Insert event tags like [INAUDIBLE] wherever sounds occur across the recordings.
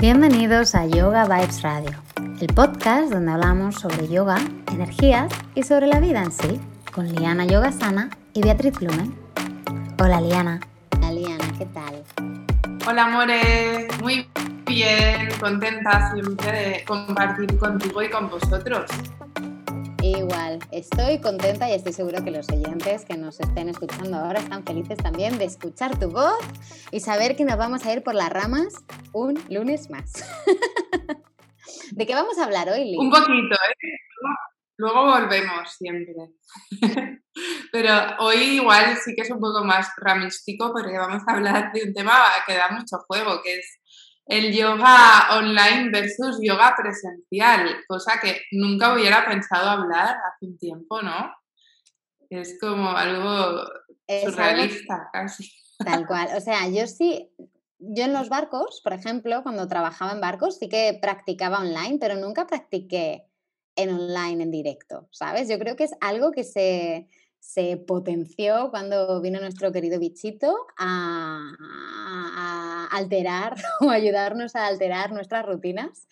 Bienvenidos a Yoga Vibes Radio, el podcast donde hablamos sobre yoga, energías y sobre la vida en sí, con Liana Yogasana y Beatriz Blumen. Hola Liana. Hola Liana, ¿qué tal? Hola More, muy bien, contenta siempre de compartir contigo y con vosotros. Igual, estoy contenta y estoy segura que los oyentes que nos estén escuchando ahora están felices también de escuchar tu voz y saber que nos vamos a ir por las ramas un lunes más. [LAUGHS] ¿De qué vamos a hablar hoy, Liz? Un poquito, ¿eh? Luego volvemos siempre. [LAUGHS] Pero hoy igual sí que es un poco más ramístico porque vamos a hablar de un tema que da mucho juego, que es el yoga online versus yoga presencial, cosa que nunca hubiera pensado hablar hace un tiempo, ¿no? Es como algo surrealista casi. Tal cual. O sea, yo sí, yo en los barcos, por ejemplo, cuando trabajaba en barcos, sí que practicaba online, pero nunca practiqué en online, en directo, ¿sabes? Yo creo que es algo que se, se potenció cuando vino nuestro querido bichito a, alterar [LAUGHS] o ayudarnos a alterar nuestras rutinas.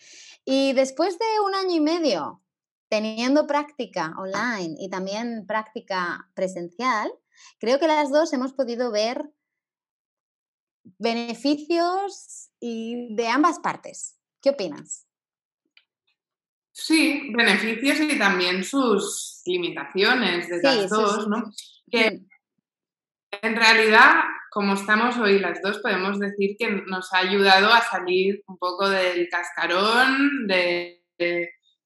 Y después de un año y medio teniendo práctica online y también práctica presencial, creo que las dos hemos podido ver beneficios y de ambas partes. ¿Qué opinas? Sí, beneficios y también sus limitaciones de las dos, ¿no? Que en realidad, como estamos hoy las dos, podemos decir que nos ha ayudado a salir un poco del cascarón, de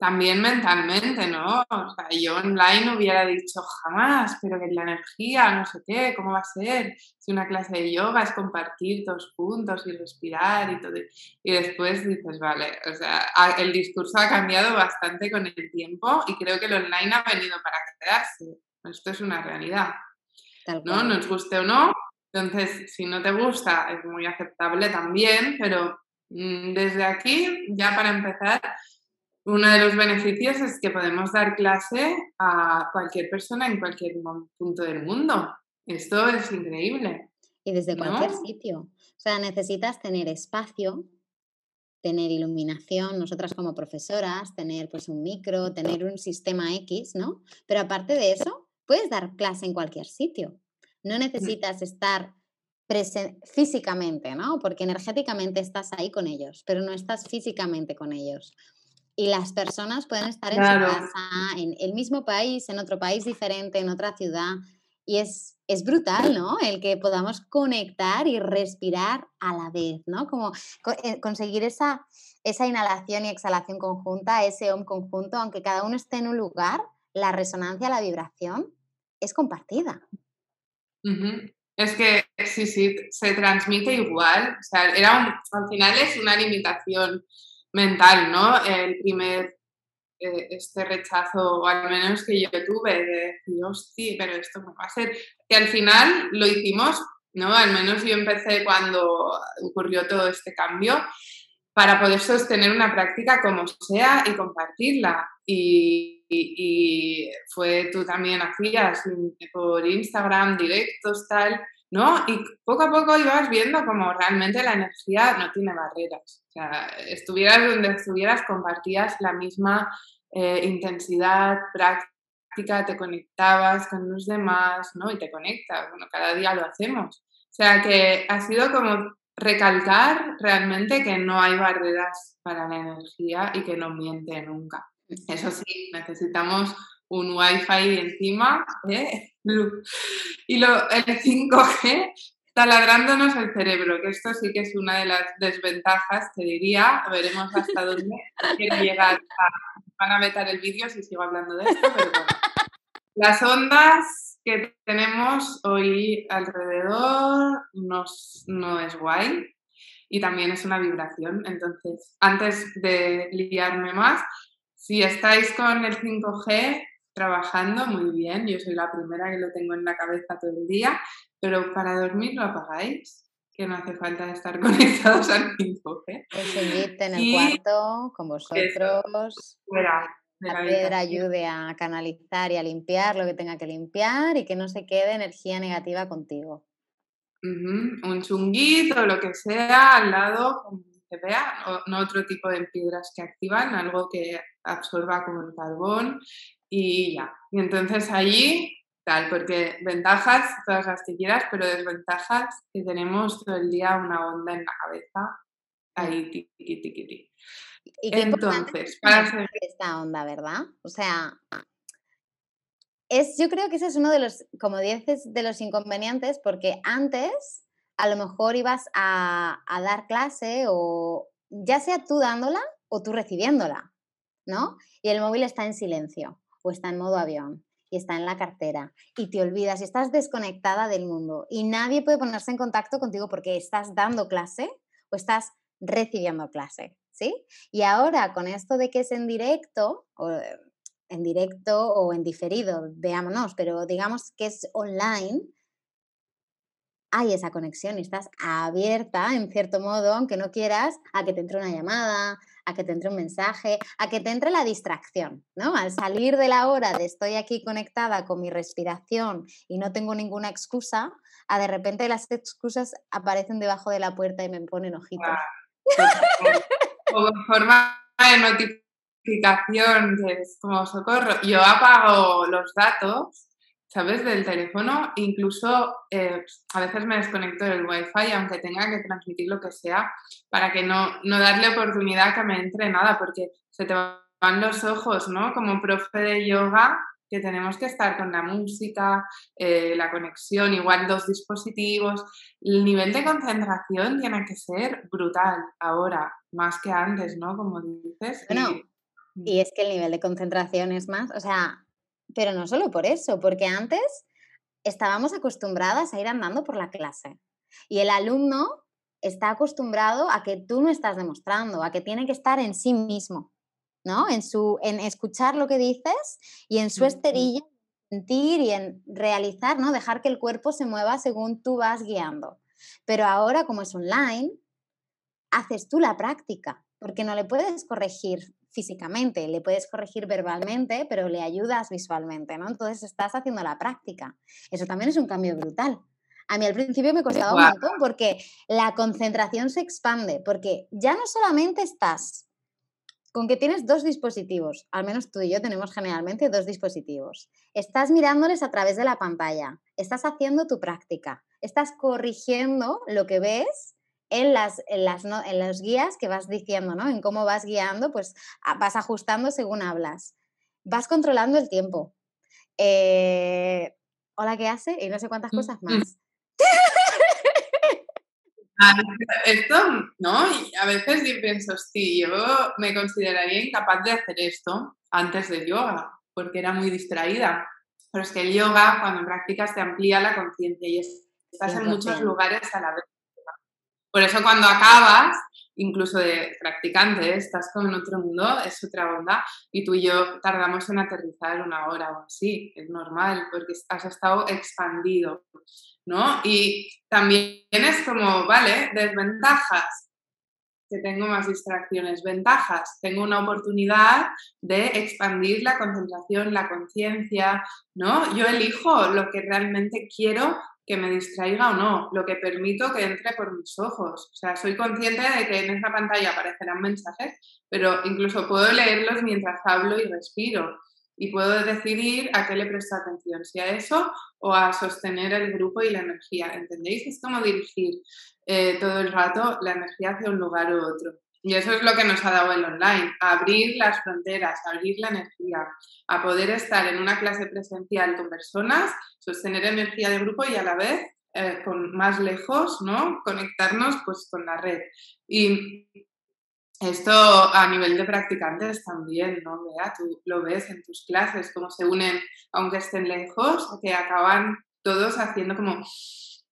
también mentalmente, ¿no? O sea, yo online hubiera dicho jamás, pero que la energía, no sé qué, ¿cómo va a ser? Si una clase de yoga es compartir todos juntos y respirar y todo. Y después dices, vale, o sea, el discurso ha cambiado bastante con el tiempo y creo que el online ha venido para quedarse. Esto es una realidad. ¿No? Nos guste o no. Entonces, si no te gusta, es muy aceptable también, pero mm, desde aquí, ya para empezar, uno de los beneficios es que podemos dar clase a cualquier persona en cualquier punto del mundo. Esto es increíble. Y desde cualquier sitio. O sea, necesitas tener espacio, tener iluminación, nosotras como profesoras, tener pues un micro, tener un sistema X, ¿no? Pero aparte de eso, puedes dar clase en cualquier sitio. No necesitas estar físicamente, ¿no? Porque energéticamente estás ahí con ellos, pero no estás físicamente con ellos y las personas pueden estar en su casa, en el mismo país, en otro país diferente, en otra ciudad. Y es, es brutal, ¿no? El que podamos conectar y respirar a la vez, ¿no? Como eh, conseguir esa, esa inhalación y exhalación conjunta, ese OM conjunto, aunque cada uno esté en un lugar, la resonancia, la vibración es compartida. Es que sí, sí, se transmite igual. O sea, era al final es una limitación mental, ¿no? El primer, eh, este rechazo, al menos que yo tuve, de decir, hostia, pero esto no va a ser. Que al final lo hicimos, ¿no? Al menos yo empecé cuando ocurrió todo este cambio, para poder sostener una práctica como sea y compartirla. Y, fue, tú también hacías por Instagram, directos, tal, ¿no? Y poco a poco ibas viendo como realmente la energía no tiene barreras. O sea, estuvieras donde estuvieras, compartías la misma eh, intensidad, práctica, te conectabas con los demás, ¿no? Y te conectas, bueno, cada día lo hacemos. O sea, que ha sido como recalcar realmente que no hay barreras para la energía y que no miente nunca. Eso sí, necesitamos un wifi encima ¿eh? y lo, el 5G taladrándonos el cerebro, que esto sí que es una de las desventajas, te diría, veremos hasta dónde llegar. van a vetar el vídeo si sigo hablando de esto, pero bueno. Las ondas que tenemos hoy alrededor nos, no es guay y también es una vibración. Entonces, antes de liarme más, si estáis con el 5G, trabajando muy bien, yo soy la primera que lo tengo en la cabeza todo el día, pero para dormir lo apagáis, que no hace falta estar [LAUGHS] conectados al 5G. Pues en el cuarto con vosotros. la piedra ayude a canalizar y a limpiar lo que tenga que limpiar y que no se quede energía negativa contigo. Un chunguito o lo que sea al lado, PCBA, o, no otro tipo de piedras que activan, algo que absorba como el carbón y ya. Y entonces allí, tal, porque ventajas, todas las que quieras, pero desventajas que tenemos todo el día una onda en la cabeza, ahí, tiqui, tiqui, tiqui. Y qué entonces, para hacer... esta onda, ¿verdad? O sea, es, yo creo que ese es uno de los, como dices, de los inconvenientes, porque antes a lo mejor ibas a, a dar clase o ya sea tú dándola o tú recibiéndola, ¿no? Y el móvil está en silencio o está en modo avión y está en la cartera y te olvidas y estás desconectada del mundo y nadie puede ponerse en contacto contigo porque estás dando clase o estás recibiendo clase, ¿sí? Y ahora con esto de que es en directo o en directo o en diferido, veámonos, pero digamos que es online, hay esa conexión y estás abierta, en cierto modo, aunque no quieras, a que te entre una llamada, a que te entre un mensaje, a que te entre la distracción, ¿no? Al salir de la hora de estoy aquí conectada con mi respiración y no tengo ninguna excusa, a de repente las excusas aparecen debajo de la puerta y me ponen ojitos. Como forma de notificación, es como socorro. Yo apago los datos ¿sabes? Del teléfono, incluso eh, a veces me desconecto del wifi, aunque tenga que transmitir lo que sea, para que no, no darle oportunidad a que me entre nada, porque se te van los ojos, ¿no? Como profe de yoga, que tenemos que estar con la música, eh, la conexión, igual dos dispositivos. El nivel de concentración tiene que ser brutal ahora, más que antes, ¿no? Como dices. Bueno, y es que el nivel de concentración es más, o sea, pero no solo por eso, porque antes estábamos acostumbradas a ir andando por la clase y el alumno está acostumbrado a que tú no estás demostrando, a que tiene que estar en sí mismo, ¿no? En, su, en escuchar lo que dices y en su esterilla sentir y en realizar, ¿no? Dejar que el cuerpo se mueva según tú vas guiando. Pero ahora, como es online, haces tú la práctica, porque no le puedes corregir físicamente, le puedes corregir verbalmente, pero le ayudas visualmente, ¿no? Entonces estás haciendo la práctica. Eso también es un cambio brutal. A mí al principio me costaba un montón porque la concentración se expande, porque ya no solamente estás con que tienes dos dispositivos, al menos tú y yo tenemos generalmente dos dispositivos. Estás mirándoles a través de la pantalla, estás haciendo tu práctica, estás corrigiendo lo que ves en las, en las, en las guías que vas diciendo, ¿no? En cómo vas guiando, pues vas ajustando según hablas. Vas controlando el tiempo. Eh, hola, ¿qué hace? Y no sé cuántas mm, cosas mm. más. Ah, esto, ¿no? Y a veces yo pienso, sí, yo me consideraría incapaz de hacer esto antes del yoga, porque era muy distraída. Pero es que el yoga, cuando practicas, te amplía la conciencia y estás en muchos lugares a la vez. Por eso cuando acabas, incluso de practicante, estás con otro mundo, es otra onda, y tú y yo tardamos en aterrizar una hora o así, es normal, porque has estado expandido, ¿no? Y también es como, vale, desventajas, que tengo más distracciones, ventajas, tengo una oportunidad de expandir la concentración, la conciencia, ¿no? Yo elijo lo que realmente quiero que me distraiga o no, lo que permito que entre por mis ojos. O sea, soy consciente de que en esta pantalla aparecerán mensajes, pero incluso puedo leerlos mientras hablo y respiro. Y puedo decidir a qué le presto atención, si a eso o a sostener el grupo y la energía. ¿Entendéis? Es como dirigir eh, todo el rato la energía hacia un lugar u otro. Y eso es lo que nos ha dado el online, abrir las fronteras, abrir la energía, a poder estar en una clase presencial con personas, sostener energía de grupo y a la vez eh, con más lejos, ¿no? Conectarnos pues con la red. Y esto a nivel de practicantes también, ¿no? Vea, tú lo ves en tus clases, cómo se unen, aunque estén lejos, que acaban todos haciendo como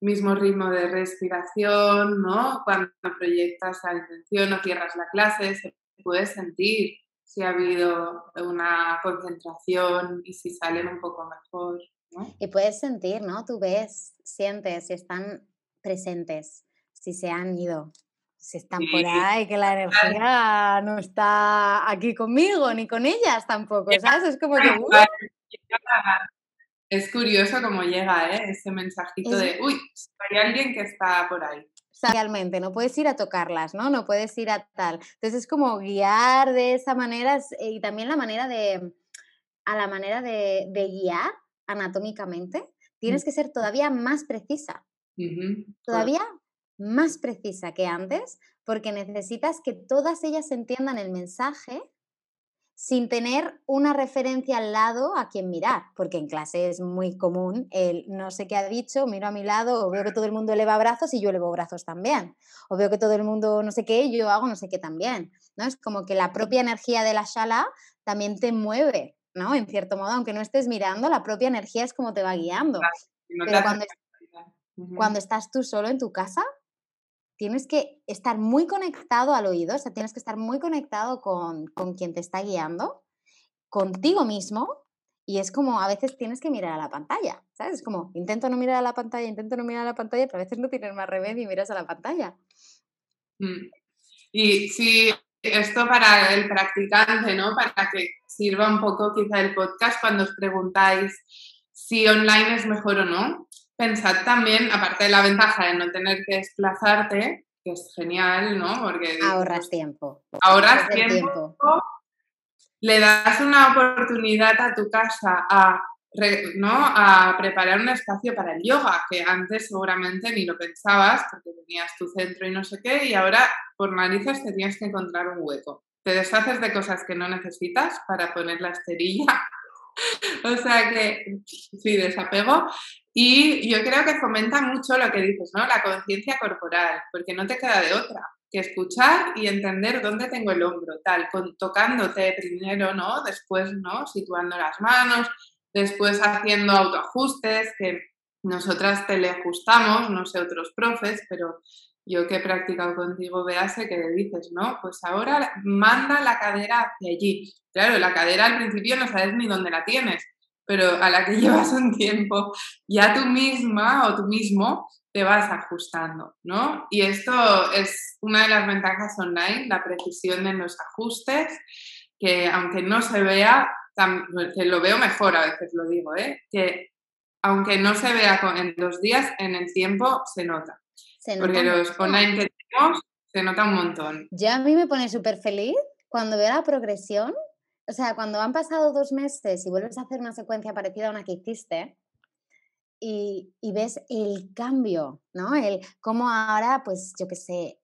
mismo ritmo de respiración, ¿no? Cuando proyectas la intención o cierras la clase, se puede sentir si ha habido una concentración y si salen un poco mejor. ¿no? Y puedes sentir, ¿no? Tú ves, sientes si están presentes, si se han ido, si están por ahí, que la energía no está aquí conmigo ni con ellas tampoco, ¿sabes? Es como que es curioso cómo llega ¿eh? ese mensajito de, uy, hay alguien que está por ahí. realmente, no puedes ir a tocarlas, ¿no? No puedes ir a tal. Entonces es como guiar de esa manera y también la manera de, a la manera de, guiar anatómicamente, tienes que ser todavía más precisa. Todavía más precisa que antes, porque necesitas que todas ellas entiendan el mensaje sin tener una referencia al lado a quien mirar, porque en clase es muy común el no sé qué ha dicho, miro a mi lado, o veo que todo el mundo eleva brazos y yo elevo brazos también, o veo que todo el mundo no sé qué yo hago no sé qué también, ¿no? Es como que la propia energía de la shala también te mueve, ¿no? En cierto modo, aunque no estés mirando, la propia energía es como te va guiando. Pero cuando, cuando estás tú solo en tu casa, tienes que estar muy conectado al oído, o sea, tienes que estar muy conectado con, con quien te está guiando, contigo mismo, y es como a veces tienes que mirar a la pantalla, ¿sabes? Es como intento no mirar a la pantalla, intento no mirar a la pantalla, pero a veces no tienes más remedio y miras a la pantalla. Mm. Y si esto para el practicante, ¿no? Para que sirva un poco quizá el podcast cuando os preguntáis si online es mejor o no pensad también, aparte de la ventaja de no tener que desplazarte, que es genial, ¿no? Porque ahorras tiempo. Ahorras tiempo, Le das una oportunidad a tu casa a, ¿no? a preparar un espacio para el yoga, que antes seguramente ni lo pensabas porque tenías tu centro y no sé qué, y ahora por narices tenías que encontrar un hueco. Te deshaces de cosas que no necesitas para poner la esterilla [LAUGHS] o sea que sí, desapego. Y yo creo que fomenta mucho lo que dices, ¿no? La conciencia corporal, porque no te queda de otra que escuchar y entender dónde tengo el hombro, tal, tocándote primero, ¿no? Después, ¿no? Situando las manos, después haciendo autoajustes, que nosotras teleajustamos, no sé otros profes, pero yo que he practicado contigo, Bease, que le dices, ¿no? Pues ahora manda la cadera hacia allí. Claro, la cadera al principio no sabes ni dónde la tienes, pero a la que [LAUGHS] llevas un tiempo, ya tú misma o tú mismo te vas ajustando, ¿no? Y esto es una de las ventajas online, la precisión en los ajustes, que aunque no se vea, que lo veo mejor a veces lo digo, ¿eh? Que aunque no se vea en dos días, en el tiempo se nota. Porque los online que tenemos se nota un montón. Ya a mí me pone súper feliz cuando veo la progresión. O sea, cuando han pasado dos meses y vuelves a hacer una secuencia parecida a una que hiciste y, y ves el cambio, ¿no? El cómo ahora, pues yo qué sé,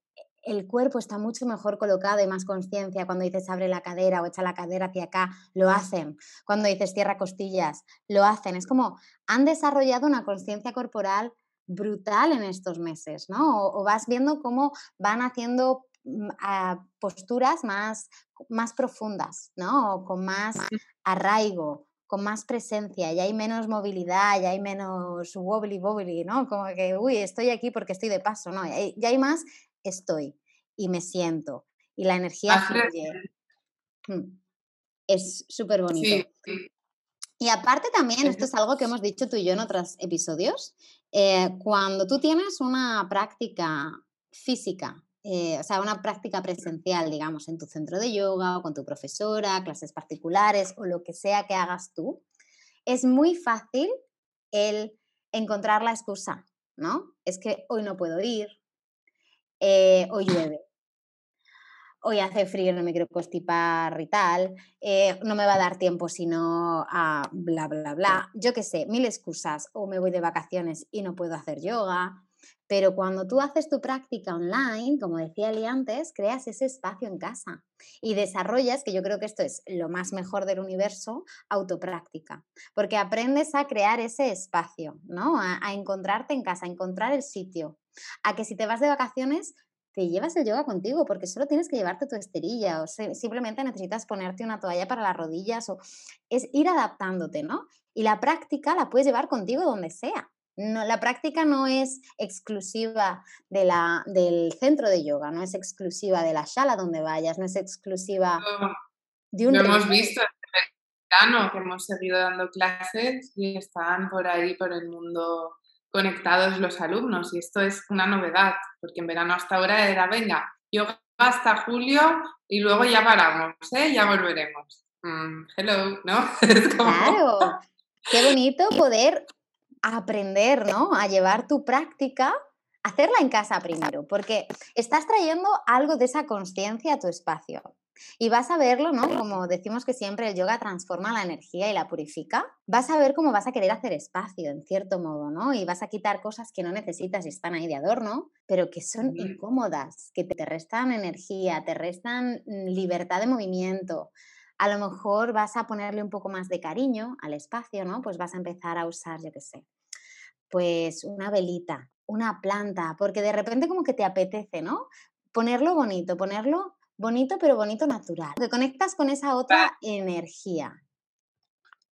el cuerpo está mucho mejor colocado y más conciencia. Cuando dices abre la cadera o echa la cadera hacia acá, lo hacen. Cuando dices cierra costillas, lo hacen. Es como han desarrollado una conciencia corporal brutal en estos meses, ¿no? O, vas viendo cómo van haciendo mm, posturas más, más profundas, ¿no? O con más arraigo, con más presencia, ya hay menos movilidad, ya hay menos wobbly wobbly, ¿no? Como que, uy, estoy aquí porque estoy de paso, ¿no? Ya hay, más, estoy y me siento y la energía fluye. Mm, es súper bonito. Y aparte también, esto es algo que hemos dicho tú y yo en otros episodios, eh, cuando tú tienes una práctica física, eh, o sea, una práctica presencial, digamos, en tu centro de yoga o con tu profesora, clases particulares o lo que sea que hagas tú, es muy fácil el encontrar la excusa, ¿no? Es que hoy no puedo ir, eh, hoy [LAUGHS] llueve, hoy hace frío, no me quiero constipar y tal, eh, no me va a dar tiempo sino a bla, bla, bla. Yo qué sé, mil excusas, o me voy de vacaciones y no puedo hacer yoga. Pero cuando tú haces tu práctica online, como decía Eli antes, creas ese espacio en casa y desarrollas, que yo creo que esto es lo más mejor del universo, autopráctica. Porque aprendes a crear ese espacio, ¿no? A, a encontrarte en casa, a encontrar el sitio. A que si te vas de vacaciones, te llevas el yoga contigo porque solo tienes que llevarte tu esterilla o simplemente necesitas ponerte una toalla para las rodillas o es ir adaptándote, ¿no? Y la práctica la puedes llevar contigo donde sea. No, la práctica no es exclusiva de la, del centro de yoga, no es exclusiva de la sala donde vayas, no es exclusiva de un... Lo hemos visto verano que hemos seguido dando clases y están por ahí, por el mundo conectados los alumnos y esto es una novedad, porque en verano hasta ahora era, venga, yo hasta julio y luego ya paramos, ¿eh? ya volveremos. Mm, hello, ¿no? [LAUGHS] Claro, qué bonito poder aprender, ¿no? A llevar tu práctica hacerla en casa primero, porque estás trayendo algo de esa conciencia a tu espacio. Y vas a verlo, ¿no? Como decimos que siempre el yoga transforma la energía y la purifica. Vas a ver cómo vas a querer hacer espacio, en cierto modo, ¿no? Y vas a quitar cosas que no necesitas y están ahí de adorno, pero que son incómodas, que te restan energía, te restan mm, libertad de movimiento. A lo mejor vas a ponerle un poco más de cariño al espacio, ¿no? Pues vas a empezar a usar, yo qué sé, pues una velita, una planta, porque de repente como que te apetece, ¿no? Ponerlo bonito, ponerlo bonito, pero bonito natural. Te conectas con esa otra energía.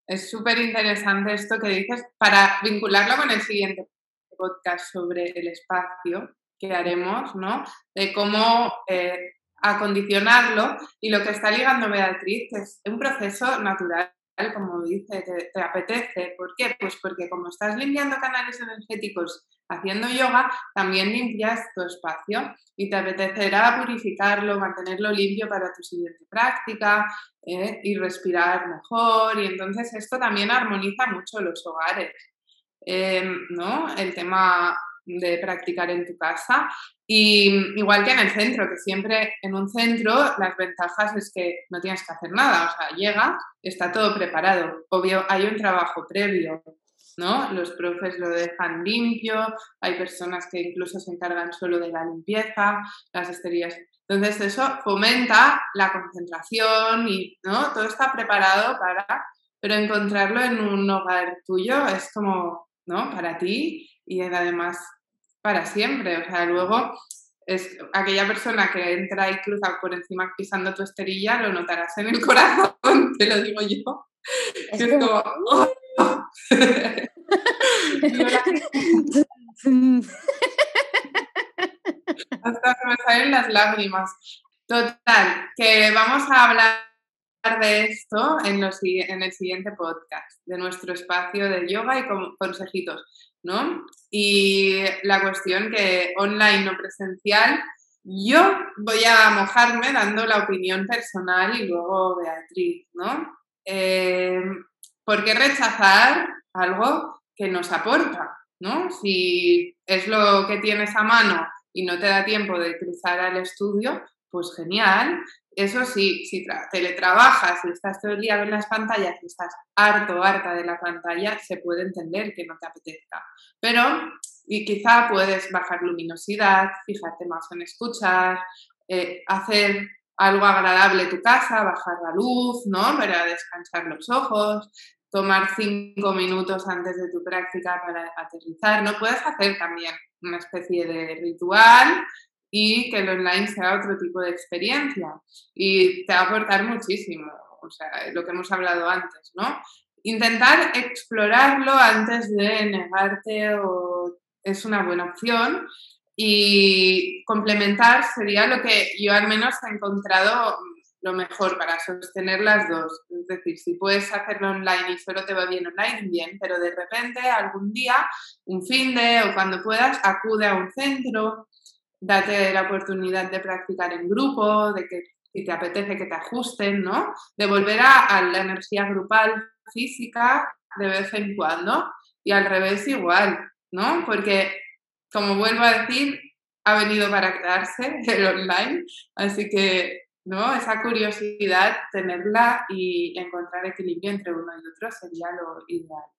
Es súper interesante esto que dices para vincularlo con el siguiente podcast sobre el espacio que haremos, ¿no? De cómo eh, acondicionarlo y lo que está ligando Beatriz es un proceso natural como dice, te, te, apetece. ¿Por qué? Pues porque como estás limpiando canales energéticos haciendo yoga, también limpias tu espacio y te apetecerá purificarlo, mantenerlo limpio para tu siguiente práctica ¿eh? y respirar mejor. Y entonces esto también armoniza mucho los hogares. Em, ¿no? El tema de practicar en tu casa. Y igual que en el centro, que siempre en un centro las ventajas es que no tienes que hacer nada, o sea, llegas, está todo preparado. Obvio, hay un trabajo previo, ¿no? Los profes lo dejan limpio, hay personas que incluso se encargan solo de la limpieza, las esterías. Entonces eso fomenta la concentración y, ¿no? Todo está preparado para, pero encontrarlo en un hogar tuyo es como, ¿no? Para ti y además para siempre. O sea, luego es aquella persona que entra y cruza por encima pisando tu esterilla, lo notarás en el [LAUGHS] corazón, te lo digo yo. Es, como... ¡oh! [LAUGHS] Hasta me salen las lágrimas. Total, que vamos a hablar de esto en, el siguiente podcast, de nuestro espacio de yoga y con consejitos. ¿no? Y la cuestión que online o presencial, yo voy a mojarme dando la opinión personal y luego Beatriz, ¿no? Eh, ¿Por qué rechazar algo que nos aporta, ¿no? Si es lo que tienes a mano y no te da tiempo de cruzar al estudio, pues genial, eso sí, si teletrabajas, si estás todo el día en las pantallas y estás harto, harta de la pantalla, se puede entender que no te apetezca. Pero, y quizá puedes bajar luminosidad, fijarte más en escuchar, eh, hacer algo agradable tu casa, bajar la luz, ¿no? Para descansar los ojos, tomar cinco minutos antes de tu práctica para aterrizar, ¿no? Puedes hacer también una especie de ritual y que el online sea otro tipo de experiencia. Y te va a aportar muchísimo, o sea, lo que hemos hablado antes, ¿no? Intentar explorarlo antes de negarte o es una buena opción y complementar sería lo que yo al menos he encontrado lo mejor para sostener las dos. Es decir, si puedes hacerlo online y solo te va bien online, bien, pero de repente algún día, un fin de o cuando puedas, acude a un centro, date la oportunidad de practicar en grupo, de que si te apetece que te ajusten, ¿no? De volver a, la energía grupal física de vez en cuando y al revés igual, ¿no? Porque, como vuelvo a decir, ha venido para quedarse [LAUGHS] el online, así que, ¿no? Esa curiosidad, tenerla y encontrar equilibrio entre uno y otro sería lo ideal.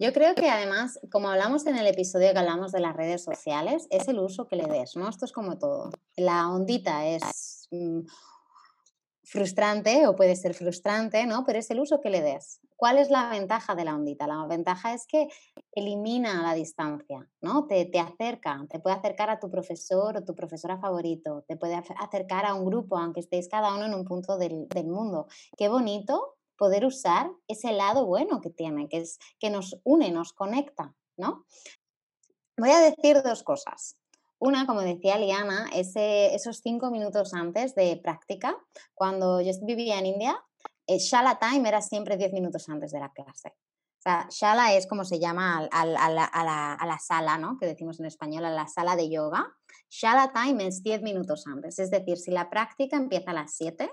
Yo creo que además, como hablamos en el episodio que hablamos de las redes sociales, es el uso que le des, ¿no? Esto es como todo. La ondita es mm, frustrante o puede ser frustrante, ¿no? Pero es el uso que le des. ¿Cuál es la ventaja de la ondita? La ventaja es que elimina la distancia, ¿no? Te, te acerca, te puede acercar a tu profesor o tu profesora favorito, te puede acercar a un grupo, aunque estéis cada uno en un punto del, del mundo. Qué bonito poder usar ese lado bueno que tiene, que es que nos une, nos conecta, ¿no? Voy a decir dos cosas. Una, como decía Liana, ese, esos cinco minutos antes de práctica, cuando yo vivía en India, el Shala Time era siempre diez minutos antes de la clase. Shala es como se llama a, la, a, la, sala, ¿no? Que decimos en español, a la sala de yoga. Shala Time es diez minutos antes. Es decir, si la práctica empieza a las 7,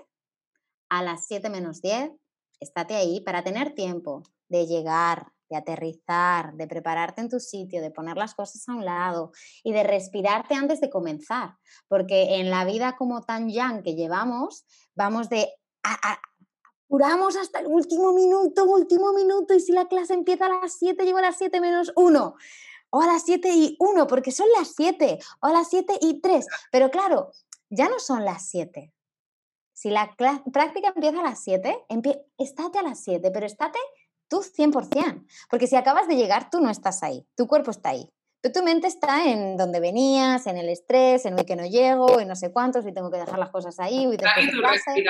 a las 7 menos 10 estate ahí para tener tiempo de llegar de aterrizar, de prepararte en tu sitio, de poner las cosas a un lado y de respirarte antes de comenzar. Porque en la vida como tan yang que llevamos, vamos de... apuramos hasta el último minuto, último minuto, y si la clase empieza a las 7, llego a las 7 menos 1 o a las 7 y 1, porque son las 7, o a las 7 y 3. Pero claro, ya no son las 7. Si la práctica empieza a las 7, estate a las 7, pero estate tú 100%. Porque si acabas de llegar, tú no estás ahí, tu cuerpo está ahí. Pero tu mente está en donde venías, en el estrés, en el que no llego, en no sé cuántos, y tengo que dejar las cosas ahí. Y tu respiración.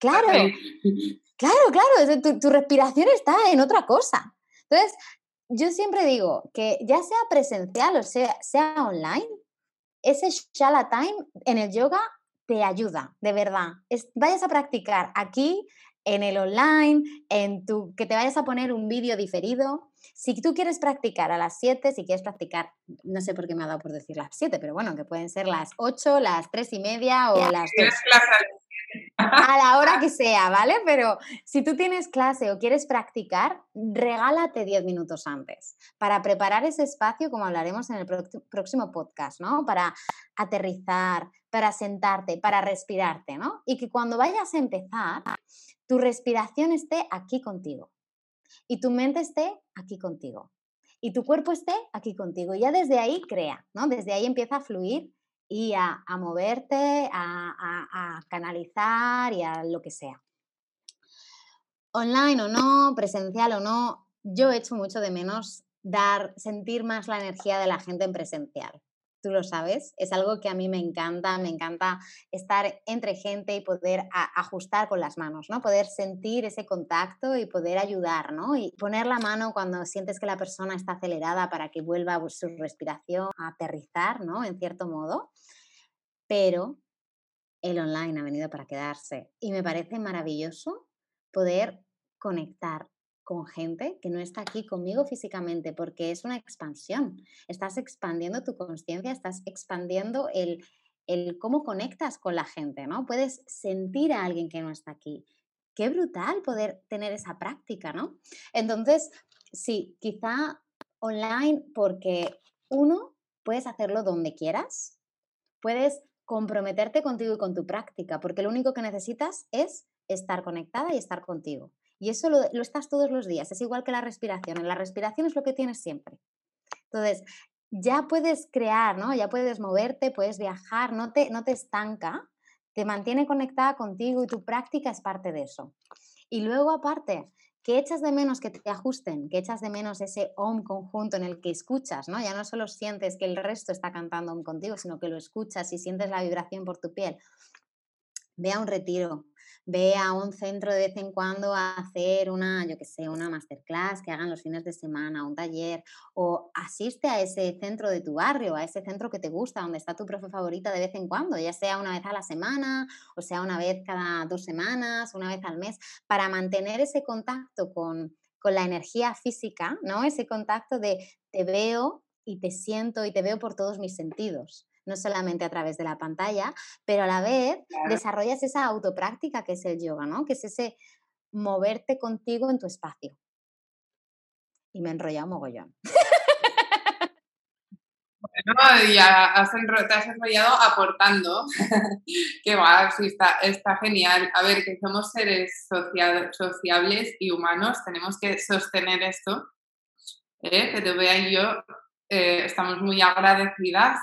Claro, claro, claro, tu, tu respiración está en otra cosa. Entonces, yo siempre digo que ya sea presencial o sea, sea online, ese Shala Time en el yoga te ayuda, de verdad. vayas a practicar aquí, en el online, en tu, que te vayas a poner un vídeo diferido. Si tú quieres practicar a las 7, si quieres practicar, no sé por qué me ha dado por decir las 7, pero bueno, que pueden ser las 8, las 3 y media o las 2 a la hora que [LAUGHS] sea, ¿vale? Pero si tú tienes clase o quieres practicar, regálate 10 minutos antes para preparar ese espacio, como hablaremos en el próximo podcast, ¿no? Para aterrizar, para sentarte, para respirarte, ¿no? Y que cuando vayas a empezar, tu respiración esté aquí contigo y tu mente esté aquí contigo y tu cuerpo esté aquí contigo. Y ya desde ahí crea, ¿no? Desde ahí empieza a fluir y a, moverte, a, canalizar y a lo que sea. Online o no, presencial o no, yo echo mucho de menos dar, sentir más la energía de la gente en presencial tú lo sabes, es algo que a mí me encanta, me encanta estar entre gente y poder ajustar con las manos, ¿no? Poder sentir ese contacto y poder ayudar, ¿no? Y poner la mano cuando sientes que la persona está acelerada para que vuelva su respiración a aterrizar, ¿no? En cierto modo. Pero el online ha venido para quedarse y me parece maravilloso poder conectar con gente que no está aquí conmigo físicamente, porque es una expansión. Estás expandiendo tu conciencia, estás expandiendo el, el cómo conectas con la gente, ¿no? Puedes sentir a alguien que no está aquí. Qué brutal poder tener esa práctica, ¿no? Entonces, sí, quizá online porque uno, puedes hacerlo donde quieras, puedes comprometerte contigo y con tu práctica, porque lo único que necesitas es estar conectada y estar contigo. Y eso lo, estás todos los días. Es igual que la respiración. La respiración es lo que tienes siempre. Entonces, ya puedes crear, ¿no? Ya puedes moverte, puedes viajar, no te, no te estanca, te mantiene conectada contigo y tu práctica es parte de eso. Y luego, aparte, que echas de menos que te ajusten, que echas de menos ese om conjunto en el que escuchas, ¿no? Ya no solo sientes que el resto está cantando om contigo, sino que lo escuchas y sientes la vibración por tu piel. Ve a un retiro, ve a un centro de vez en cuando a hacer una, yo qué sé, una masterclass que hagan los fines de semana, un taller, o asiste a ese centro de tu barrio, a ese centro que te gusta, donde está tu profe favorita de vez en cuando, ya sea una vez a la semana, o sea una vez cada dos semanas, una vez al mes, para mantener ese contacto con, con la energía física, ¿no? Ese contacto de te veo y te siento y te veo por todos mis sentidos no solamente a través de la pantalla, pero a la vez desarrollas esa autopráctica que es el yoga, ¿no? Que es ese moverte contigo en tu espacio. Y me he enrollado mogollón. Bueno, ya has te has enrollado aportando. [LAUGHS] Qué guay, sí, está, está genial. A ver, que somos seres sociables y humanos, tenemos que sostener esto. ¿eh? Que te vean yo, eh, estamos muy agradecidas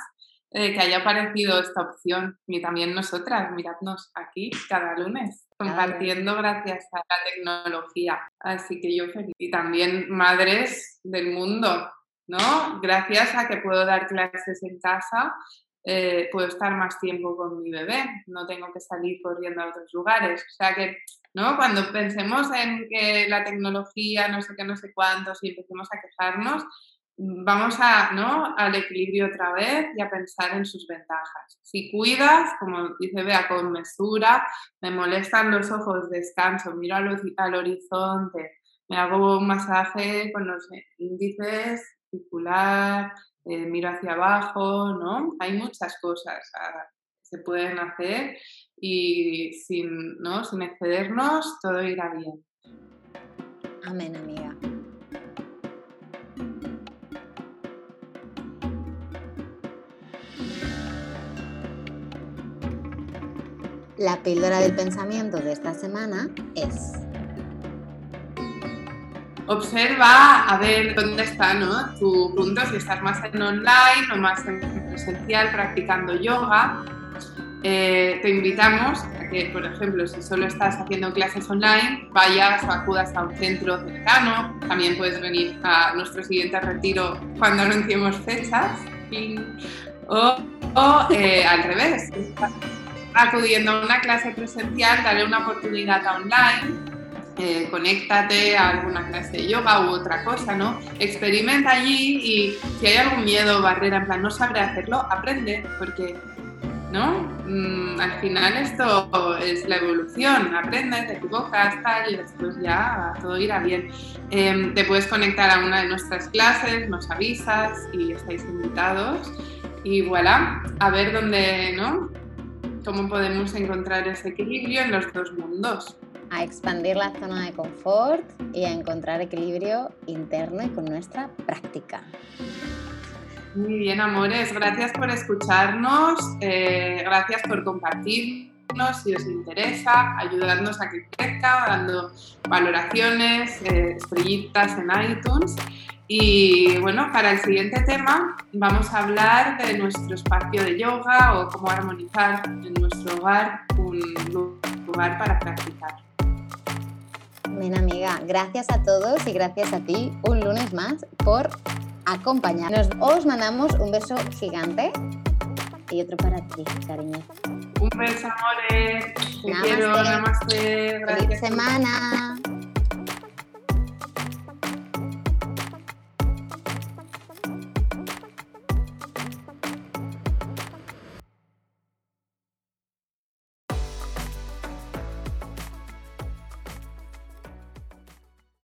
que haya aparecido esta opción y también nosotras, miradnos aquí cada lunes, compartiendo gracias a la tecnología. Así que yo feliz. Y también madres del mundo, ¿no? Gracias a que puedo dar clases en casa, eh, puedo estar más tiempo con mi bebé, no tengo que salir corriendo a otros lugares. O sea que, ¿no? Cuando pensemos en que la tecnología, no sé qué, no sé cuántos, y empecemos a quejarnos, vamos a, ¿no? al equilibrio otra vez y a pensar en sus ventajas. Si cuidas, como dice Bea, con mesura, me molestan los ojos, descanso, miro al, al horizonte, me hago un masaje con los índices, circular, eh, miro hacia abajo, ¿no? Hay muchas cosas ah, que se pueden hacer y sin, ¿no? sin excedernos todo irá bien. Amén, amiga. La píldora del pensamiento de esta semana es... Observa a ver dónde está ¿no? tu punto, si estás más en online o más en presencial practicando yoga. Eh, te invitamos a que, por ejemplo, si solo estás haciendo clases online, vayas o acudas a un centro cercano. También puedes venir a nuestro siguiente retiro cuando anunciemos fechas. O, eh, al revés, acudiendo a una clase presencial, dale una oportunidad online eh, conéctate a alguna clase de yoga u otra cosa, ¿no? Experimenta allí y si hay algún miedo o barrera, en plan, no sabré hacerlo, aprende, porque, ¿no? Mm, al final esto es la evolución, aprendes, te equivocas, tal, y después ya todo irá bien. Em, te puedes conectar a una de nuestras clases, nos avisas y estáis invitados. Y voilà, a ver dónde, ¿no? Cómo podemos encontrar ese equilibrio en los dos mundos a expandir la zona de confort y a encontrar equilibrio interno y con nuestra práctica. Muy bien, amores, gracias por escucharnos, eh, gracias por compartirnos si os interesa, ayudarnos a que crezca, dando valoraciones, eh, estrellitas en iTunes. Y bueno, para el siguiente tema vamos a hablar de nuestro espacio de yoga o cómo armonizar en nuestro hogar un lugar para practicar. Bien, amiga, gracias a todos y gracias a ti un lunes más por acompañarnos. Os mandamos un beso gigante y otro para ti, cariño. Un beso, amores. Te quiero, namaste. Gracias. Feliz semana.